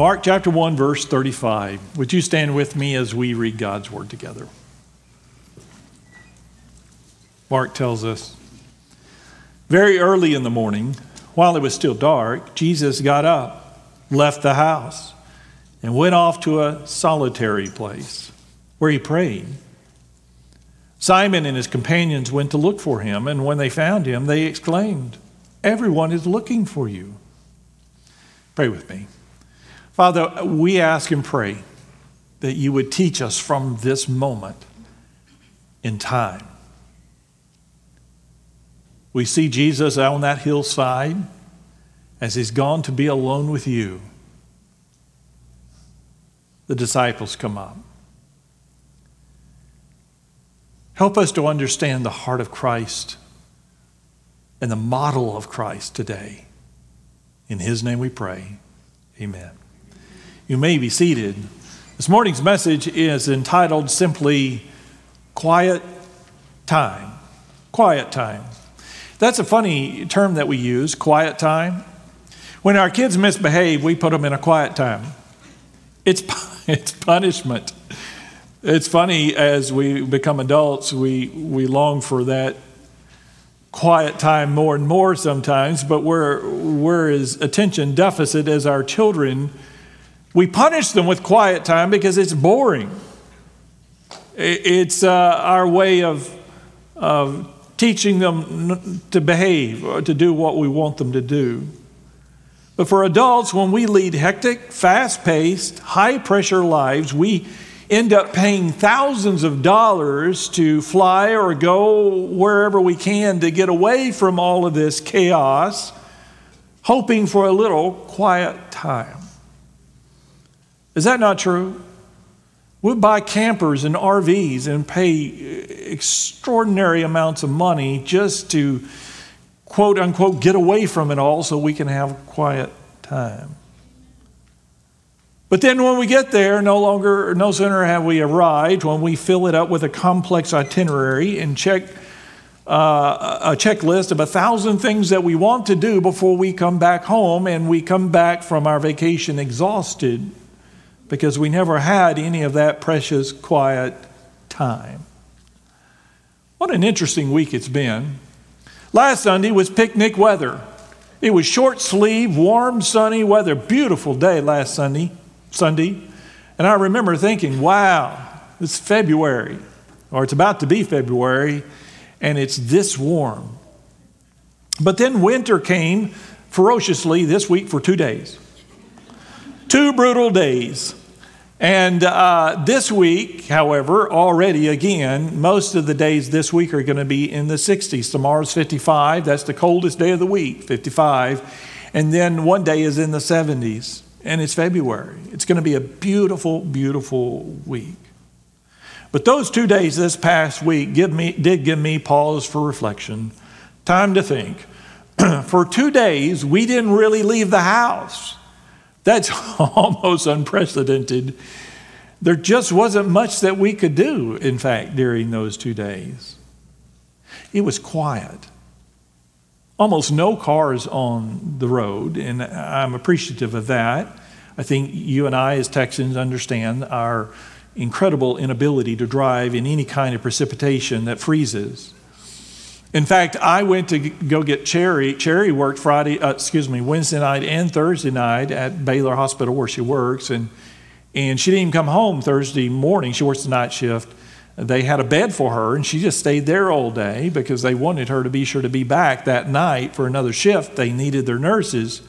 Mark chapter 1, verse 35. Would you stand with me as we read God's word together? Mark tells us Very early in the morning, while it was still dark, Jesus got up, left the house, and went off to a solitary place where he prayed. Simon and his companions went to look for him, and when they found him, they exclaimed, Everyone is looking for you. Pray with me. Father, we ask and pray that you would teach us from this moment in time. We see Jesus out on that hillside as he's gone to be alone with you. The disciples come up. Help us to understand the heart of Christ and the model of Christ today. In his name we pray. Amen. You may be seated. This morning's message is entitled simply Quiet Time. Quiet Time. That's a funny term that we use, quiet time. When our kids misbehave, we put them in a quiet time. It's, it's punishment. It's funny as we become adults, we, we long for that quiet time more and more sometimes, but we're, we're as attention deficit as our children we punish them with quiet time because it's boring. It's uh, our way of, of teaching them to behave or to do what we want them to do. But for adults, when we lead hectic, fast paced, high pressure lives, we end up paying thousands of dollars to fly or go wherever we can to get away from all of this chaos, hoping for a little quiet time. Is that not true? We buy campers and RVs and pay extraordinary amounts of money just to quote unquote get away from it all so we can have quiet time. But then when we get there, no longer, no sooner have we arrived when we fill it up with a complex itinerary and check uh, a checklist of a thousand things that we want to do before we come back home, and we come back from our vacation exhausted because we never had any of that precious quiet time. What an interesting week it's been. Last Sunday was picnic weather. It was short sleeve, warm, sunny weather. Beautiful day last Sunday, Sunday. And I remember thinking, wow, it's February, or it's about to be February, and it's this warm. But then winter came ferociously this week for two days. Two brutal days. And uh, this week, however, already again, most of the days this week are going to be in the 60s. Tomorrow's 55. That's the coldest day of the week, 55. And then one day is in the 70s, and it's February. It's going to be a beautiful, beautiful week. But those two days this past week give me, did give me pause for reflection, time to think. for two days, we didn't really leave the house. That's almost unprecedented. There just wasn't much that we could do, in fact, during those two days. It was quiet. Almost no cars on the road, and I'm appreciative of that. I think you and I, as Texans, understand our incredible inability to drive in any kind of precipitation that freezes. In fact, I went to go get Cherry. Cherry worked Friday, uh, excuse me, Wednesday night and Thursday night at Baylor Hospital where she works, and and she didn't even come home Thursday morning. She works the night shift. They had a bed for her, and she just stayed there all day because they wanted her to be sure to be back that night for another shift. They needed their nurses.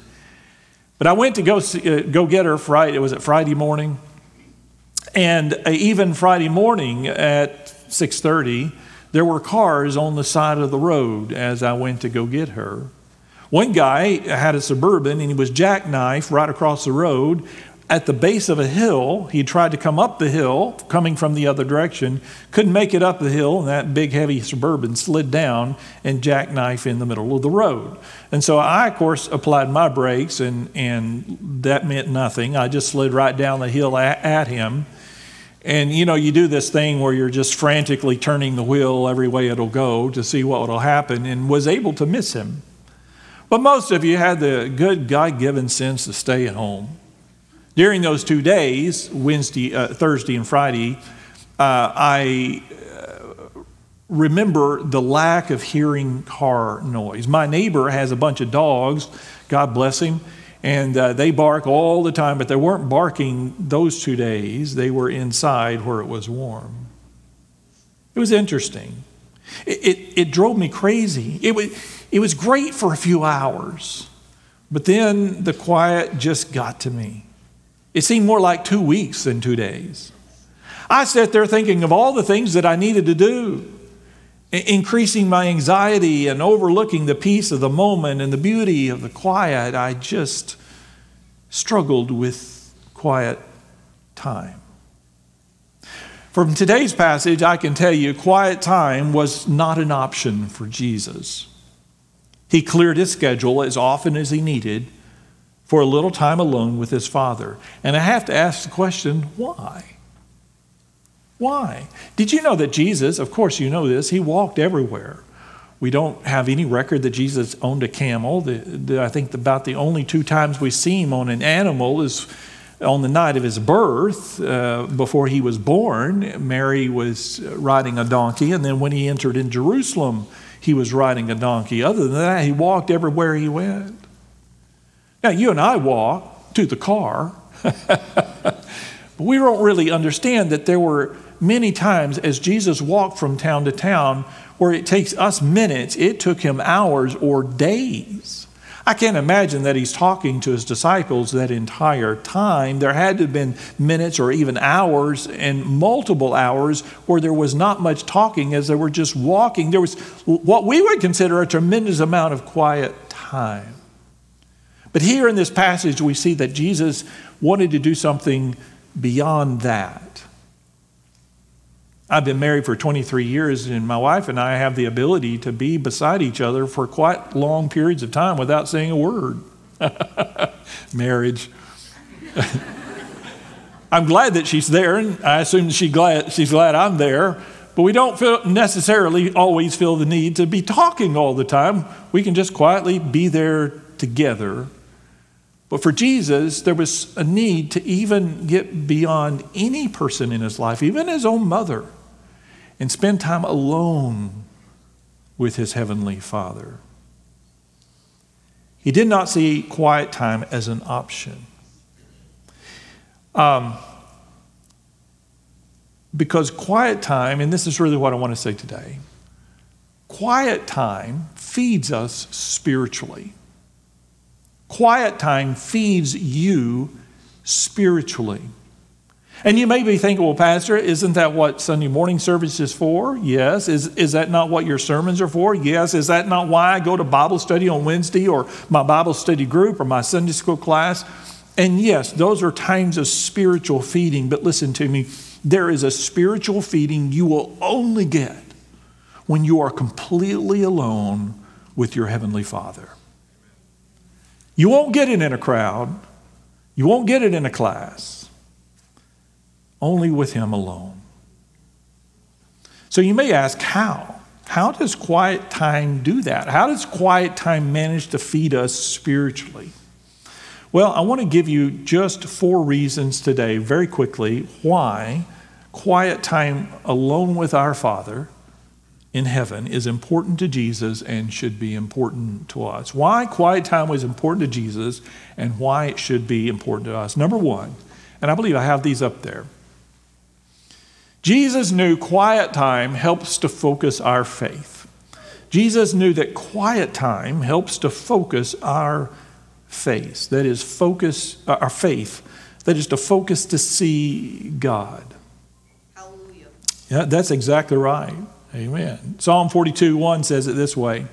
But I went to go see, uh, go get her Friday. It was at Friday morning, and uh, even Friday morning at six thirty there were cars on the side of the road as I went to go get her. One guy had a suburban and he was jackknifed right across the road at the base of a hill. He tried to come up the hill, coming from the other direction, couldn't make it up the hill, and that big heavy suburban slid down and jackknifed in the middle of the road. And so I, of course, applied my brakes, and, and that meant nothing. I just slid right down the hill at, at him. And you know, you do this thing where you're just frantically turning the wheel every way it'll go to see what will happen, and was able to miss him. But most of you had the good God given sense to stay at home. During those two days, Wednesday, uh, Thursday, and Friday, uh, I uh, remember the lack of hearing car noise. My neighbor has a bunch of dogs, God bless him, and uh, they bark all the time, but they weren't barking those two days. They were inside where it was warm. It was interesting. It, it, it drove me crazy. It was, it was great for a few hours, but then the quiet just got to me. It seemed more like two weeks than two days. I sat there thinking of all the things that I needed to do, increasing my anxiety and overlooking the peace of the moment and the beauty of the quiet. I just struggled with quiet time. From today's passage, I can tell you quiet time was not an option for Jesus. He cleared his schedule as often as he needed for a little time alone with his Father. And I have to ask the question why? Why? Did you know that Jesus, of course you know this, he walked everywhere. We don't have any record that Jesus owned a camel. The, the, I think about the only two times we see him on an animal is on the night of his birth, uh, before he was born, Mary was riding a donkey, and then when he entered in Jerusalem, he was riding a donkey. Other than that, he walked everywhere he went. Now, you and I walk to the car, but we don't really understand that there were many times as Jesus walked from town to town where it takes us minutes, it took him hours or days I can't imagine that he's talking to his disciples that entire time. There had to have been minutes or even hours and multiple hours where there was not much talking as they were just walking. There was what we would consider a tremendous amount of quiet time. But here in this passage, we see that Jesus wanted to do something beyond that. I've been married for 23 years, and my wife and I have the ability to be beside each other for quite long periods of time without saying a word. Marriage. I'm glad that she's there, and I assume she glad, she's glad I'm there. But we don't feel necessarily always feel the need to be talking all the time. We can just quietly be there together. But for Jesus, there was a need to even get beyond any person in his life, even his own mother and spend time alone with his heavenly Father. He did not see quiet time as an option. Um, because quiet time, and this is really what I want to say today quiet time feeds us spiritually. Quiet time feeds you spiritually. And you may be thinking, well, Pastor, isn't that what Sunday morning service is for? Yes. Is, is that not what your sermons are for? Yes. Is that not why I go to Bible study on Wednesday or my Bible study group or my Sunday school class? And yes, those are times of spiritual feeding. But listen to me there is a spiritual feeding you will only get when you are completely alone with your Heavenly Father. You won't get it in a crowd, you won't get it in a class only with Him alone. So you may ask, how? How does quiet time do that? How does quiet time manage to feed us spiritually? Well, I want to give you just four reasons today, very quickly, why quiet time alone with our Father in heaven is important to Jesus and should be important to us. Why quiet time was important to Jesus and why it should be important to us. Number one, and I believe I have these up there. Jesus knew quiet time helps to focus our faith. Jesus knew that quiet time helps to focus our faith. That is, focus uh, our faith. That is to focus to see God. Hallelujah. Yeah, that's exactly right. Amen. Psalm 42 1 says it this way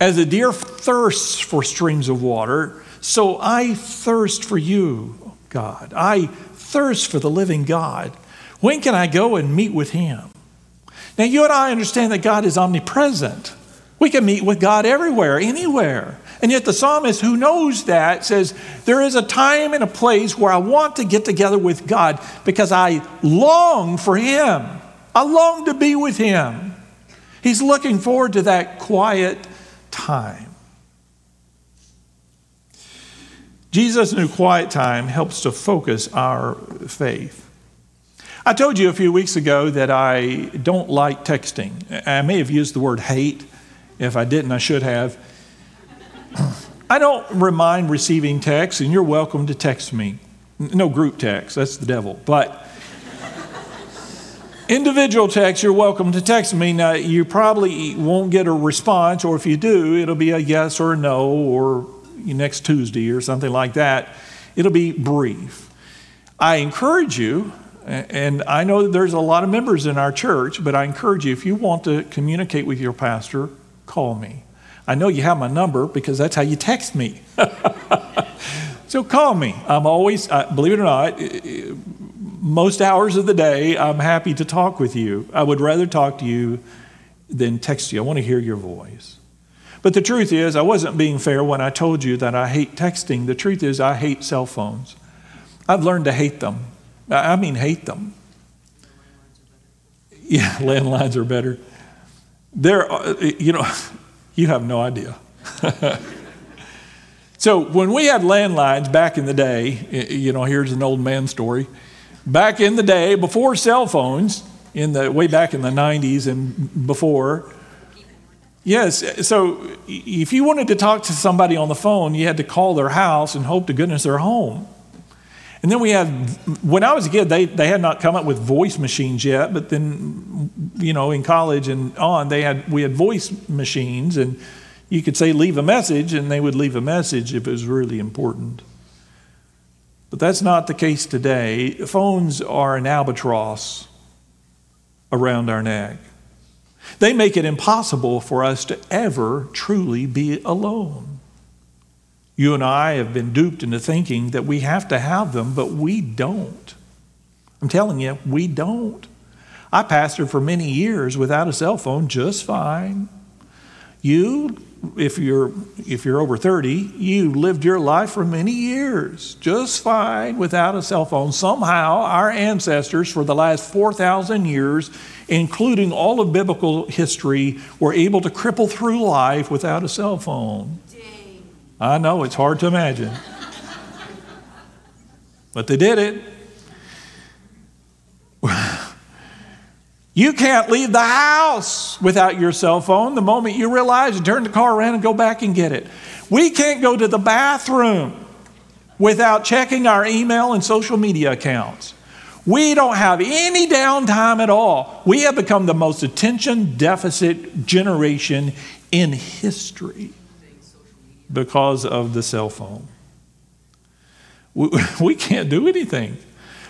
As a deer thirsts for streams of water, so I thirst for you, God. I thirst for the living God. When can I go and meet with Him? Now, you and I understand that God is omnipresent. We can meet with God everywhere, anywhere. And yet, the psalmist who knows that says, There is a time and a place where I want to get together with God because I long for Him. I long to be with Him. He's looking forward to that quiet time. Jesus knew quiet time helps to focus our faith. I told you a few weeks ago that I don't like texting. I may have used the word hate. If I didn't, I should have. I don't mind receiving texts, and you're welcome to text me. No group text, that's the devil. But individual text, you're welcome to text me. Now, you probably won't get a response, or if you do, it'll be a yes or a no, or next Tuesday or something like that. It'll be brief. I encourage you, and I know that there's a lot of members in our church, but I encourage you, if you want to communicate with your pastor, call me. I know you have my number because that's how you text me. so call me. I'm always, believe it or not, most hours of the day, I'm happy to talk with you. I would rather talk to you than text you. I want to hear your voice. But the truth is, I wasn't being fair when I told you that I hate texting. The truth is, I hate cell phones. I've learned to hate them. I mean, hate them. Yeah, landlines are better. There, uh, you know, you have no idea. so when we had landlines back in the day, you know, here's an old man story. Back in the day, before cell phones, in the way back in the 90s and before, Yes, so if you wanted to talk to somebody on the phone, you had to call their house and hope to goodness they're home. And then we had, when I was a kid, they, they had not come up with voice machines yet, but then, you know, in college and on, they had, we had voice machines, and you could say, leave a message, and they would leave a message if it was really important. But that's not the case today. Phones are an albatross around our neck. They make it impossible for us to ever truly be alone. You and I have been duped into thinking that we have to have them, but we don't. I'm telling you, we don't. I pastored for many years without a cell phone just fine. You, if you're, if you're over 30, you lived your life for many years just fine without a cell phone. Somehow, our ancestors for the last 4,000 years including all of biblical history, were able to cripple through life without a cell phone. I know, it's hard to imagine. but they did it. You can't leave the house without your cell phone. The moment you realize, you turn the car around and go back and get it. We can't go to the bathroom without checking our email and social media accounts. We don't have any downtime at all. We have become the most attention deficit generation in history because of the cell phone. We, we can't do anything.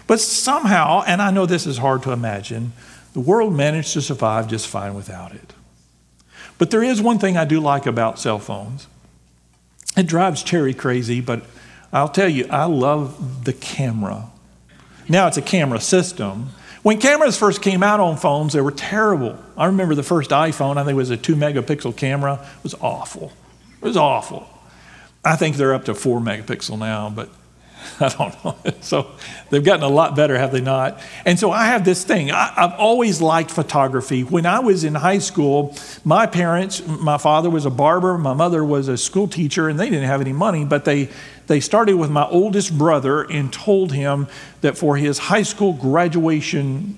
But somehow, and I know this is hard to imagine, the world managed to survive just fine without it. But there is one thing I do like about cell phones. It drives Cherry crazy, but I'll tell you, I love the camera now it's a camera system. When cameras first came out on phones, they were terrible. I remember the first iPhone, I think it was a two megapixel camera. It was awful. It was awful. I think they're up to four megapixel now, but I don't know. So they've gotten a lot better, have they not? And so I have this thing. I, have always liked photography. When I was in high school, my parents, my father was a barber, my mother was a school teacher, and they didn't have any money, but they they started with my oldest brother and told him that for his high school graduation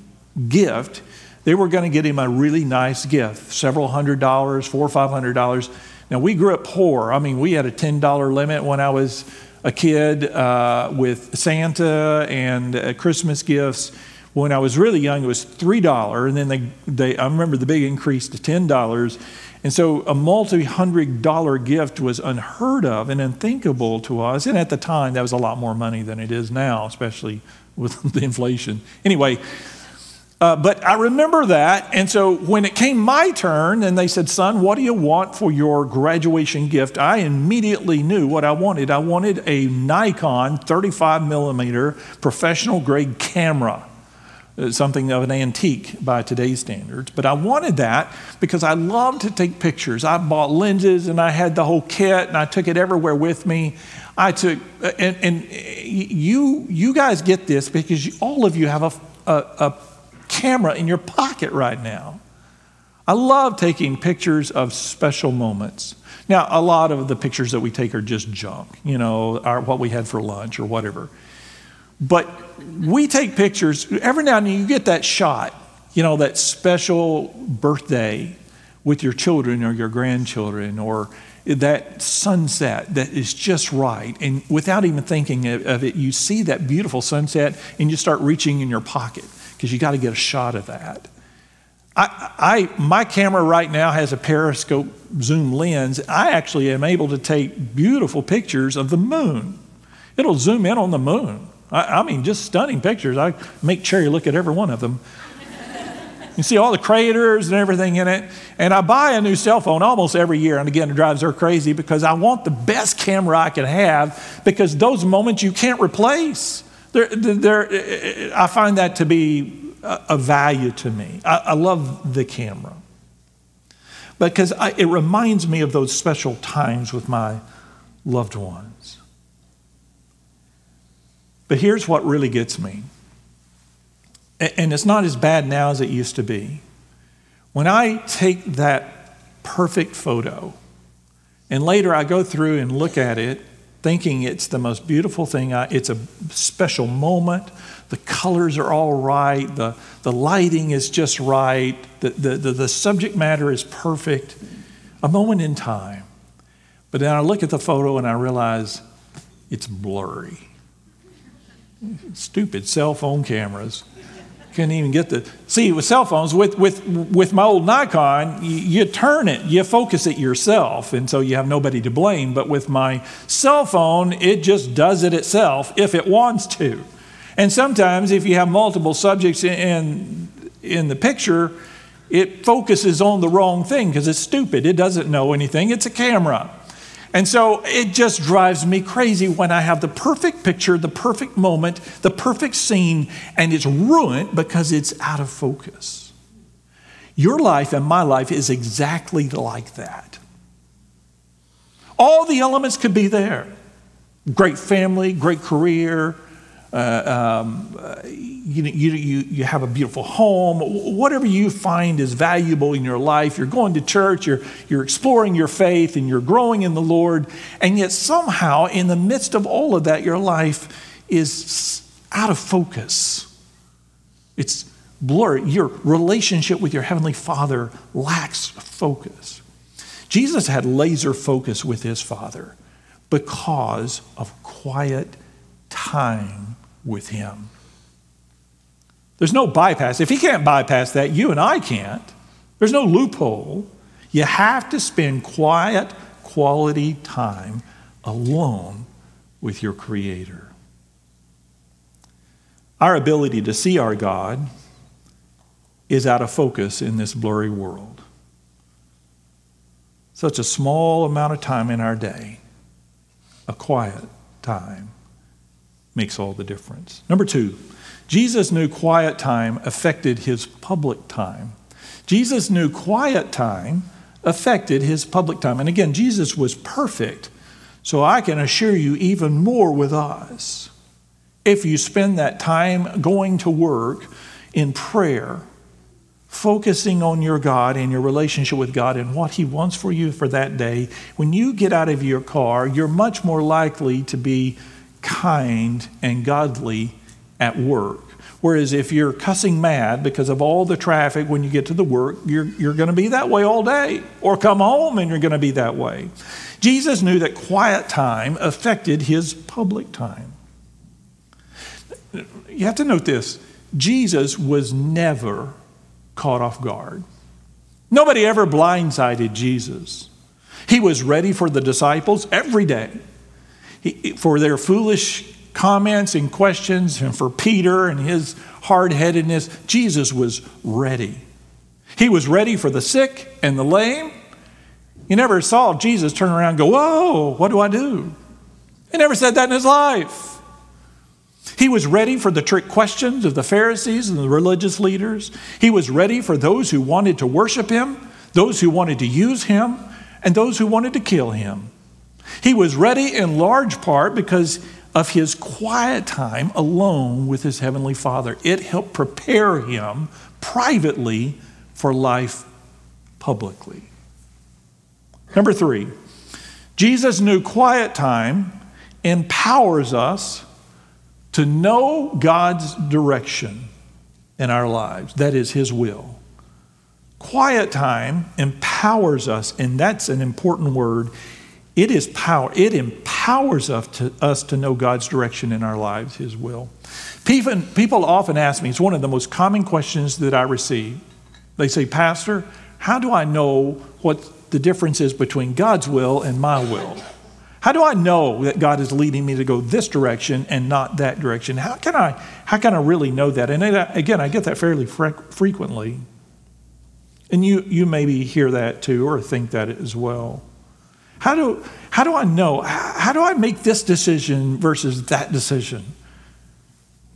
gift, they were going to get him a really nice gift, several hundred dollars, four or five hundred dollars. Now, we grew up poor. I mean, we had a $10 limit when I was a kid uh, with Santa and uh, Christmas gifts. When I was really young, it was $3, and then they, they, I remember the big increase to $10. And so a multi hundred dollar gift was unheard of and unthinkable to us. And at the time, that was a lot more money than it is now, especially with the inflation. Anyway, uh, but I remember that. And so when it came my turn and they said, Son, what do you want for your graduation gift? I immediately knew what I wanted. I wanted a Nikon 35 millimeter professional grade camera. Uh, something of an antique by today's standards. But I wanted that because I love to take pictures. I bought lenses and I had the whole kit and I took it everywhere with me. I took, uh, and, and you, you guys get this because all of you have a, a, a camera in your pocket right now. I love taking pictures of special moments. Now, a lot of the pictures that we take are just junk, you know, what we had for lunch or whatever. But we take pictures, every now and then you get that shot, you know, that special birthday with your children or your grandchildren or that sunset that is just right. And without even thinking of it, you see that beautiful sunset and you start reaching in your pocket because you got to get a shot of that. I, I, my camera right now has a periscope zoom lens. I actually am able to take beautiful pictures of the moon. It'll zoom in on the moon. I, I mean, just stunning pictures. I make Cherry look at every one of them. You see all the craters and everything in it. And I buy a new cell phone almost every year. And again, it drives her crazy because I want the best camera I can have because those moments you can't replace. They're, they're, I find that to be a value to me. I, I love the camera because I, it reminds me of those special times with my loved ones. But here's what really gets me and it's not as bad now as it used to be. When I take that perfect photo, and later I go through and look at it, thinking it's the most beautiful thing, I, it's a special moment, the colors are all right, the, the lighting is just right, the, the, the, the subject matter is perfect, a moment in time. But then I look at the photo and I realize it's blurry. Stupid cell phone cameras couldn't even get the see with cell phones with with with my old nikon you, you, turn it you focus it yourself and so you have nobody to blame but with my cell phone it just does it itself if it wants to. And sometimes if you have multiple subjects in in the picture it focuses on the wrong thing because it's stupid it doesn't know anything it's a camera and so it just drives me crazy when I have the perfect picture, the perfect moment, the perfect scene, and it's ruined because it's out of focus. Your life and my life is exactly like that. All the elements could be there great family, great career, uh, um, you, you, you have a beautiful home, whatever you find is valuable in your life. You're going to church, you're, you're exploring your faith, and you're growing in the Lord. And yet, somehow, in the midst of all of that, your life is out of focus. It's blurred. Your relationship with your Heavenly Father lacks focus. Jesus had laser focus with his Father because of quiet time with Him. There's no bypass. If He can't bypass that, you and I can't. There's no loophole. You have to spend quiet, quality time alone with your Creator. Our ability to see our God is out of focus in this blurry world. Such a small amount of time in our day, a quiet time, makes all the difference. Number two, Jesus knew quiet time affected his public time. Jesus knew quiet time affected his public time. And again, Jesus was perfect. So I can assure you, even more with us. If you spend that time going to work in prayer, focusing on your God and your relationship with God and what He wants for you for that day, when you get out of your car, you're much more likely to be kind and godly at work. Whereas if you're cussing mad because of all the traffic when you get to the work, you're, you're going to be that way all day. Or come home and you're going to be that way. Jesus knew that quiet time affected his public time. You have to note this Jesus was never caught off guard. Nobody ever blindsided Jesus. He was ready for the disciples every day for their foolish comments and questions, and for Peter and his hard headedness, Jesus was ready. He was ready for the sick and the lame. You never saw Jesus turn around and go, Whoa, what do I do? He never said that in his life. He was ready for the trick questions of the Pharisees and the religious leaders. He was ready for those who wanted to worship him, those who wanted to use him, and those who wanted to kill him. He was ready in large part because of his quiet time alone with his heavenly Father. It helped prepare him privately for life publicly. Number three, Jesus knew quiet time empowers us to know God's direction in our lives. That is His will. Quiet time empowers us, and that's an important word. It is power. It empowers us to, us to know God's direction in our lives, His will. People, people often ask me, it's one of the most common questions that I receive. They say, Pastor, how do I know what the difference is between God's will and my will? How do I know that God is leading me to go this direction and not that direction? How can I, how can I really know that? And again, I get that fairly frequently. And you, you maybe hear that too or think that as well. How do, how do I know? How do I make this decision versus that decision?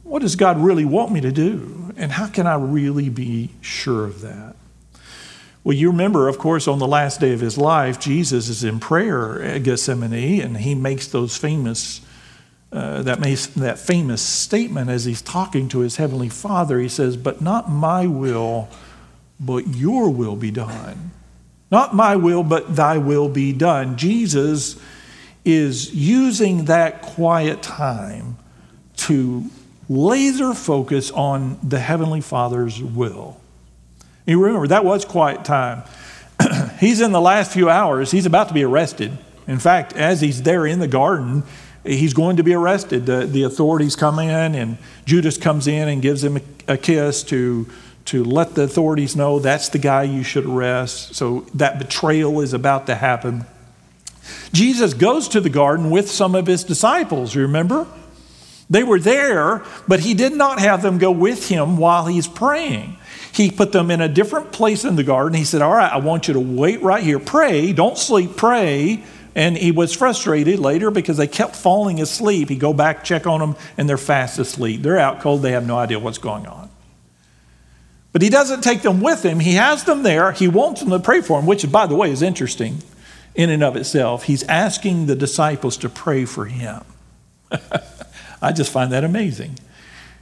What does God really want me to do? And how can I really be sure of that? Well, you remember, of course, on the last day of his life, Jesus is in prayer at Gethsemane, and he makes those famous, uh, that, makes, that famous statement as he's talking to his heavenly Father. He says, "But not my will, but your will be done. Not my will, but thy will be done." Jesus is using that quiet time to laser focus on the heavenly Father's will. You remember, that was quiet time. he's in the last few hours, he's about to be arrested. In fact, as he's there in the garden, he's going to be arrested. The, the authorities come in, and Judas comes in and gives him a, a kiss to, to let the authorities know that's the guy you should arrest. So that betrayal is about to happen. Jesus goes to the garden with some of his disciples, remember? They were there, but he did not have them go with him while he's praying. He put them in a different place in the garden. He said, All right, I want you to wait right here. Pray, don't sleep, pray. And he was frustrated later because they kept falling asleep. He'd go back, check on them, and they're fast asleep. They're out cold, they have no idea what's going on. But he doesn't take them with him. He has them there. He wants them to pray for him, which, by the way, is interesting in and of itself. He's asking the disciples to pray for him. I just find that amazing.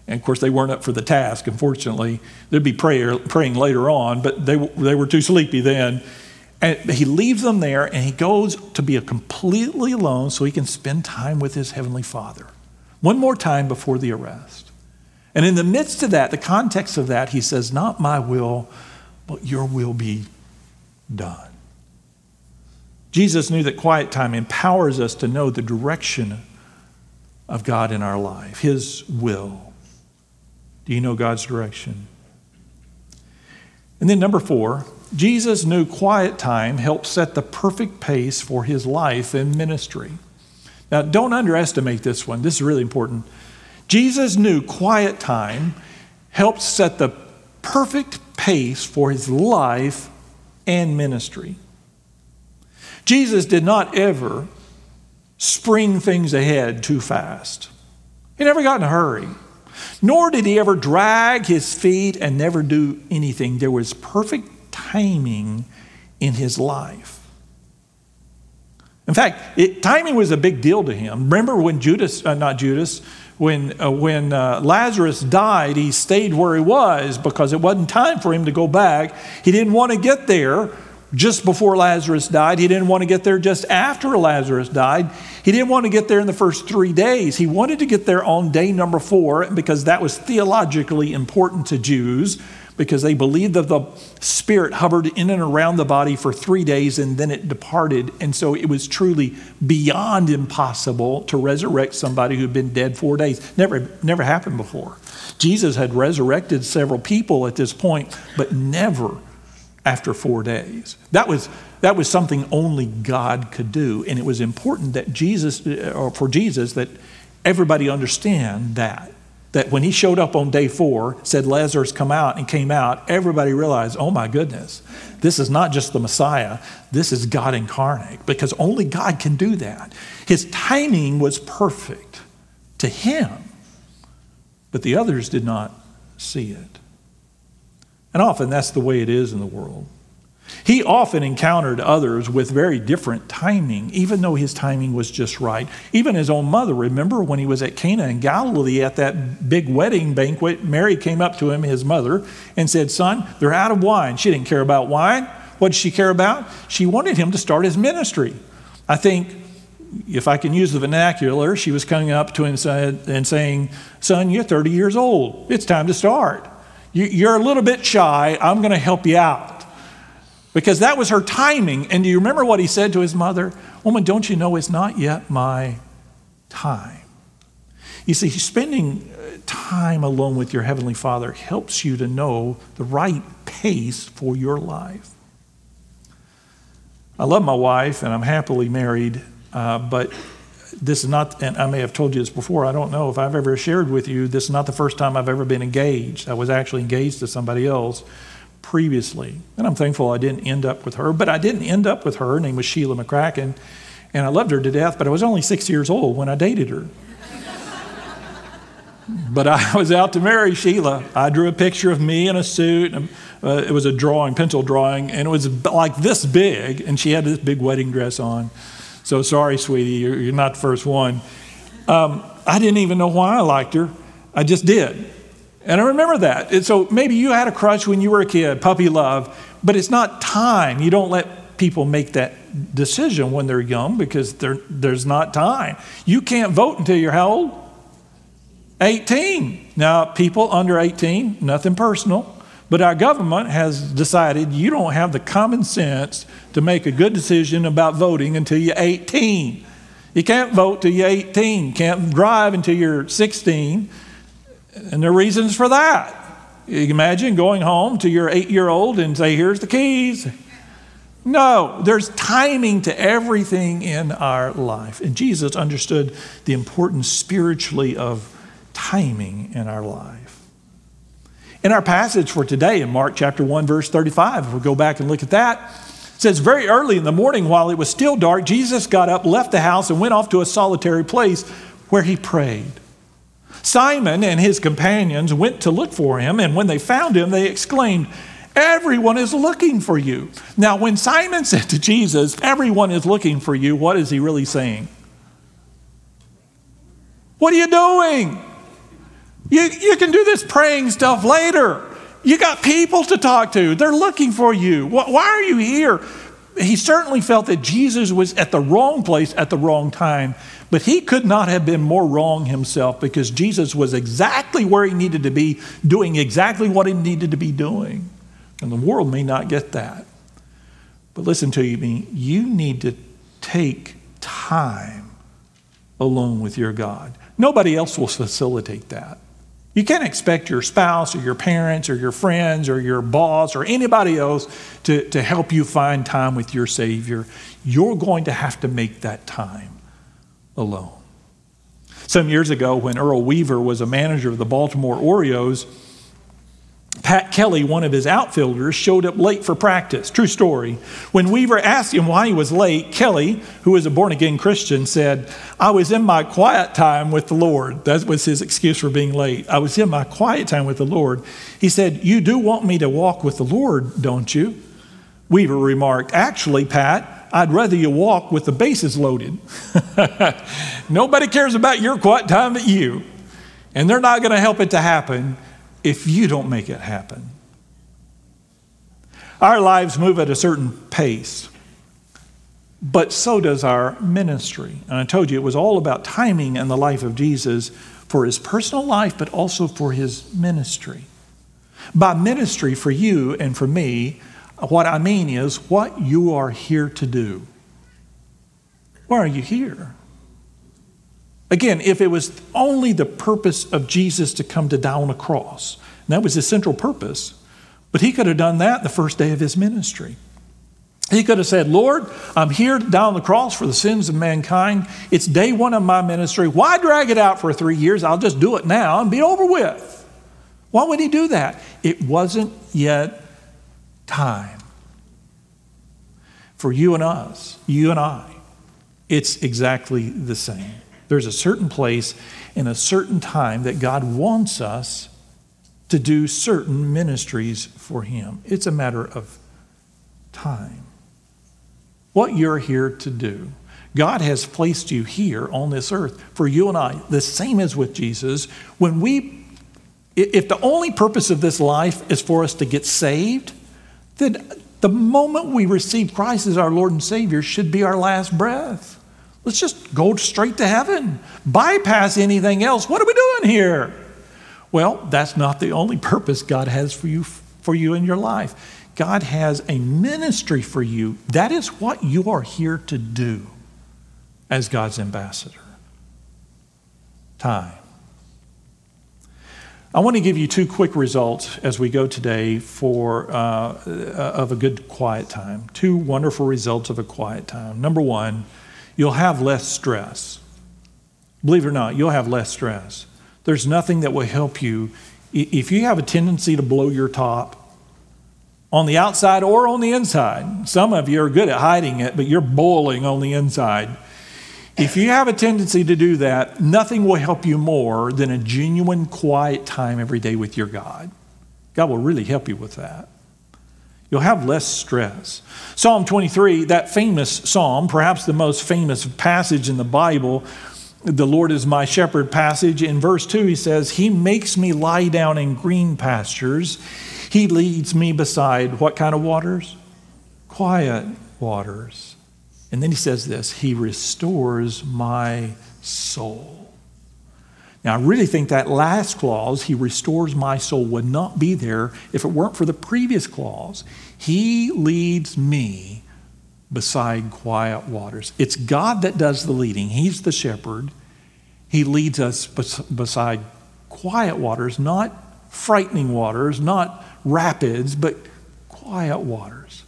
And of course, they weren't up for the task, unfortunately. They'd be prayer, praying later on, but they, they were too sleepy then. And he leaves them there and he goes to be completely alone so he can spend time with his heavenly father. One more time before the arrest. And in the midst of that, the context of that, he says, Not my will, but your will be done. Jesus knew that quiet time empowers us to know the direction of God in our life, His will. Do you know God's direction? And then, number four, Jesus knew quiet time helped set the perfect pace for his life and ministry. Now, don't underestimate this one. This is really important. Jesus knew quiet time helped set the perfect pace for his life and ministry. Jesus did not ever spring things ahead too fast. He never got in a hurry. Nor did he ever drag his feet and never do anything. There was perfect timing in his life. In fact, it, timing was a big deal to him. Remember when Judas, uh, not Judas, when, uh, when uh, Lazarus died, he stayed where he was because it wasn't time for him to go back. He didn't want to get there just before Lazarus died. He didn't want to get there just after Lazarus died. He didn't want to get there in the first three days. He wanted to get there on day number four because that was theologically important to Jews because they believed that the spirit hovered in and around the body for three days and then it departed. And so it was truly beyond impossible to resurrect somebody who'd been dead four days. Never, never happened before. Jesus had resurrected several people at this point, but never after four days. That was, that was something only God could do. And it was important that Jesus, uh, or for Jesus, that everybody understand that. That when he showed up on day four, said, Lazarus, come out, and came out, everybody realized, oh my goodness, this is not just the Messiah, this is God incarnate, because only God can do that. His timing was perfect to him, but the others did not see it. And often that's the way it is in the world. He often encountered others with very different timing, even though his timing was just right. Even his own mother, remember when he was at Cana in Galilee at that big wedding banquet, Mary came up to him, his mother, and said, Son, they're out of wine. She didn't care about wine. What did she care about? She wanted him to start his ministry. I think, if I can use the vernacular, she was coming up to him and saying, Son, you're 30 years old. It's time to start. You're a little bit shy. I'm going to help you out. Because that was her timing. And do you remember what he said to his mother? Woman, don't you know it's not yet my time? You see, spending uh, time alone with your Heavenly Father helps you to know the right pace for your life. I love my wife and I'm happily married, uh, but this is not, and I may have told you this before, I don't know if I've ever shared with you, this is not the first time I've ever been engaged. I was actually engaged to somebody else previously. And I'm thankful I didn't end up with her, but I didn't end up with her. Her name was Sheila McCracken, and I loved her to death, but I was only six years old when I dated her. but I was out to marry Sheila. I drew a picture of me in a suit. And, uh, it was a drawing, pencil drawing, and it was like this big, and she had this big wedding dress on. So sorry, sweetie, you're, you're not the first one. Um, I didn't even know why I liked her. I just did. And I remember that. And so maybe you had a crush when you were a kid, puppy love, but it's not time. You don't let people make that decision when they're young because there's not time. You can't vote until you're how old? 18. Now, people under 18, nothing personal, but our government has decided you don't have the common sense to make a good decision about voting until you're 18. You can't vote till you're 18, can't drive until you're 16 and there are reasons for that. You imagine going home to your eight year old and say, Here's the keys. No, there's timing to everything in our life. And Jesus understood the importance spiritually of timing in our life. In our passage for today, in Mark chapter 1, verse 35, if we go back and look at that, it says, Very early in the morning, while it was still dark, Jesus got up, left the house, and went off to a solitary place where he prayed. Simon and his companions went to look for him, and when they found him, they exclaimed, Everyone is looking for you. Now, when Simon said to Jesus, Everyone is looking for you, what is he really saying? What are you doing? You, you can do this praying stuff later. You got people to talk to, they're looking for you. Why are you here? He certainly felt that Jesus was at the wrong place at the wrong time but he could not have been more wrong himself because Jesus was exactly where he needed to be, doing exactly what he needed to be doing. And the world may not get that. But listen to me, you need to take time alone with your God. Nobody else will facilitate that. You can't expect your spouse or your parents or your friends or your boss or anybody else to, to help you find time with your Savior. You're going to have to make that time alone. Some years ago, when Earl Weaver was a manager of the Baltimore Orioles, Pat Kelly, one of his outfielders, showed up late for practice. True story. When Weaver asked him why he was late, Kelly, who was a born again Christian, said, I was in my quiet time with the Lord. That was his excuse for being late. I was in my quiet time with the Lord. He said, You do want me to walk with the Lord, don't you? Weaver remarked, Actually, Pat, I'd rather you walk with the bases loaded. Nobody cares about your quiet time but you. And they're not going to help it to happen if you don't make it happen. Our lives move at a certain pace, but so does our ministry. And I told you it was all about timing in the life of Jesus for his personal life, but also for his ministry. By ministry for you and for me, what I mean is what you are here to do. Why are you here? Again, if it was only the purpose of Jesus to come to die on a cross, that was his central purpose, but he could have done that the first day of his ministry. He could have said, Lord, I'm here to die on the cross for the sins of mankind. It's day one of my ministry. Why drag it out for three years? I'll just do it now and be over with. Why would he do that? It wasn't yet time. For you and us, you and I, it's exactly the same. There's a certain place in a certain time that God wants us to do certain ministries for Him. It's a matter of time. What you're here to do. God has placed you here on this earth for you and I, the same as with Jesus. When we, if the only purpose of this life is for us to get saved, then The moment we receive Christ as our Lord and Savior should be our last breath. Let's just go straight to heaven, bypass anything else. What are we doing here? Well, that's not the only purpose God has for you for you in your life. God has a ministry for you. That is what you are here to do as God's ambassador. Time. I want to give you two quick results as we go today for uh, of a good quiet time. Two wonderful results of a quiet time. Number one, you'll have less stress. Believe it or not, you'll have less stress. There's nothing that will help you if you have a tendency to blow your top on the outside or on the inside. Some of you are good at hiding it, but you're boiling on the inside. If you have a tendency to do that, nothing will help you more than a genuine quiet time every day with your God. God will really help you with that. You'll have less stress. Psalm 23, that famous psalm, perhaps the most famous passage in the Bible, the Lord is my shepherd passage. In verse 2, he says, He makes me lie down in green pastures. He leads me beside what kind of waters? Quiet waters. And then he says this He restores my soul. Now, I really think that last clause, He restores my soul, would not be there if it weren't for the previous clause. He leads me beside quiet waters. It's God that does the leading, He's the shepherd. He leads us beside quiet waters, not frightening waters, not rapids, but quiet waters.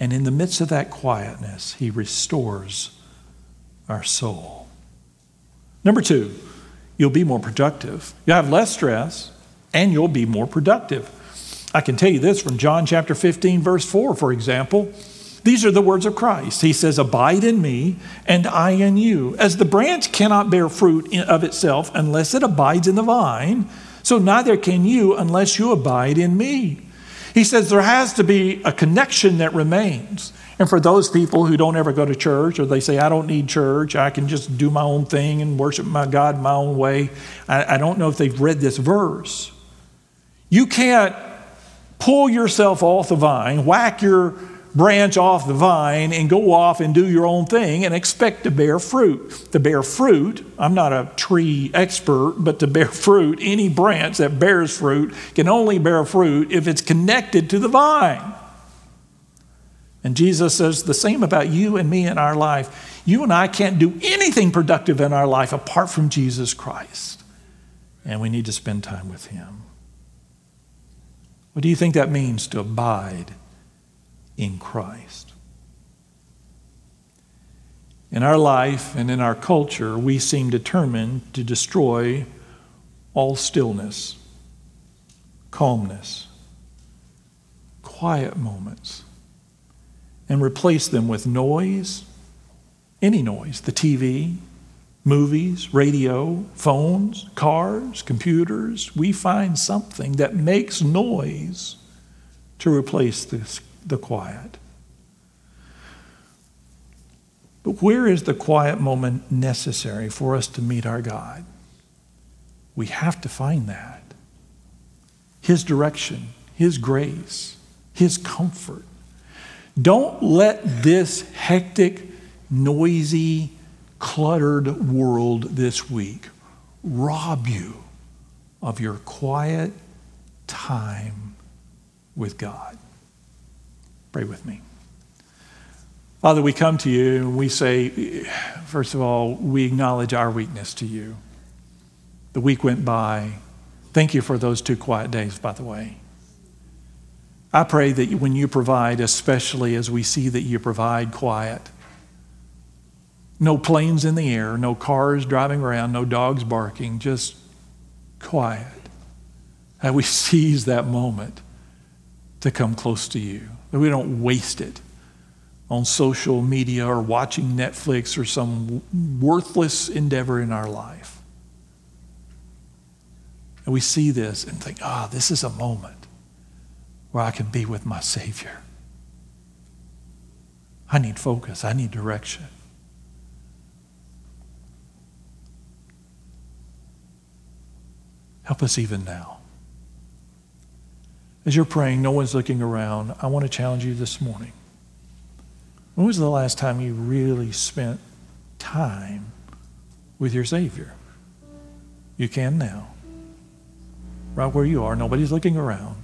And in the midst of that quietness, He restores our soul. Number two, you'll be more productive. You'll have less stress, and you'll be more productive. I can tell you this from John chapter 15, verse 4, for example. These are the words of Christ. He says, Abide in me, and I in you. As the branch cannot bear fruit of itself unless it abides in the vine, so neither can you unless you abide in me. He says there has to be a connection that remains. And for those people who don't ever go to church or they say, I don't need church, I can just do my own thing and worship my God my own way, I, I don't know if they've read this verse. You can't pull yourself off the vine, whack your branch off the vine and go off and do your own thing and expect to bear fruit. To bear fruit, I'm not a tree expert, but to bear fruit, any branch that bears fruit can only bear fruit if it's connected to the vine. And Jesus says the same about you and me in our life. You and I can't do anything productive in our life apart from Jesus Christ. And we need to spend time with Him. What do you think that means to abide in Christ. In our life and in our culture, we seem determined to destroy all stillness, calmness, quiet moments, and replace them with noise, any noise, the TV, movies, radio, phones, cars, computers. We find something that makes noise to replace this the quiet. But where is the quiet moment necessary for us to meet our God? We have to find that. His direction, His grace, His comfort. Don't let this hectic, noisy, cluttered world this week rob you of your quiet time with God. Pray with me. Father, we come to you and we say, first of all, we acknowledge our weakness to you. The week went by. Thank you for those two quiet days, by the way. I pray that when you provide, especially as we see that you provide quiet, no planes in the air, no cars driving around, no dogs barking, just quiet. That we seize that moment to come close to you that we don't waste it on social media or watching Netflix or some worthless endeavor in our life. And we see this and think, ah, oh, this is a moment where I can be with my Savior. I need focus, I need direction. Help us even now. As you're praying, no one's looking around. I want to challenge you this morning. When was the last time you really spent time with your Savior? You can now. Right where you are, nobody's looking around.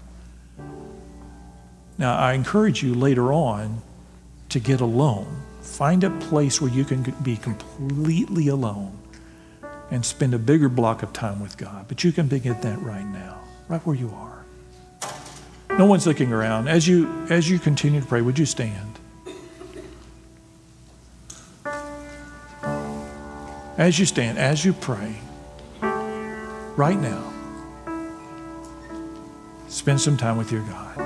Now, I encourage you later on to get alone. Find a place where you can be completely alone and spend a bigger block of time with God. But you can begin that right now, right where you are. No one's looking around. As you as you continue to pray, would you stand? As you stand, as you pray, right now, spend some time with your God.